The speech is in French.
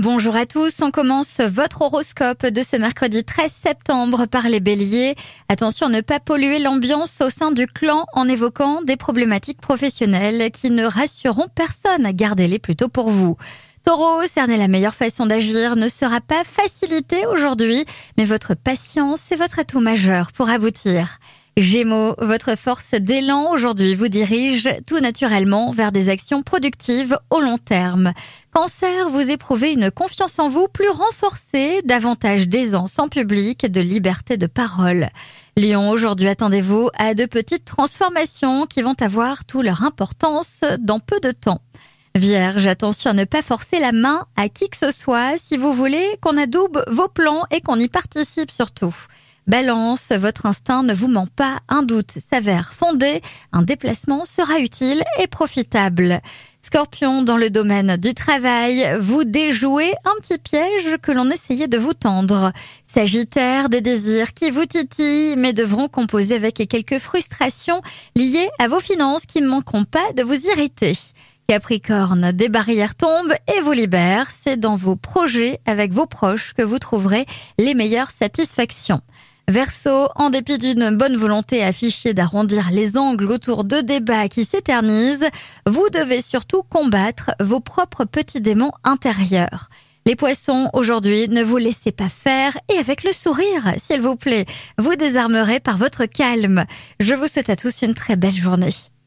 Bonjour à tous, on commence votre horoscope de ce mercredi 13 septembre par les béliers. Attention à ne pas polluer l'ambiance au sein du clan en évoquant des problématiques professionnelles qui ne rassureront personne. Gardez-les plutôt pour vous. Taureau, cerner la meilleure façon d'agir ne sera pas facilité aujourd'hui, mais votre patience est votre atout majeur pour aboutir. Gémeaux, votre force d'élan aujourd'hui vous dirige tout naturellement vers des actions productives au long terme. Vous éprouvez une confiance en vous plus renforcée, davantage d'aisance en public, de liberté de parole. Lion, aujourd'hui attendez-vous à de petites transformations qui vont avoir toute leur importance dans peu de temps. Vierge, attention à ne pas forcer la main à qui que ce soit si vous voulez qu'on adoube vos plans et qu'on y participe surtout. Balance, votre instinct ne vous ment pas, un doute s'avère fondé, un déplacement sera utile et profitable. Scorpion, dans le domaine du travail, vous déjouez un petit piège que l'on essayait de vous tendre. Sagittaire, des désirs qui vous titillent, mais devront composer avec quelques frustrations liées à vos finances qui ne manqueront pas de vous irriter. Capricorne, des barrières tombent et vous libèrent. C'est dans vos projets avec vos proches que vous trouverez les meilleures satisfactions. Verseau, en dépit d'une bonne volonté affichée d'arrondir les angles autour de débats qui s'éternisent, vous devez surtout combattre vos propres petits démons intérieurs. Les poissons, aujourd'hui, ne vous laissez pas faire et avec le sourire, s'il vous plaît, vous désarmerez par votre calme. Je vous souhaite à tous une très belle journée.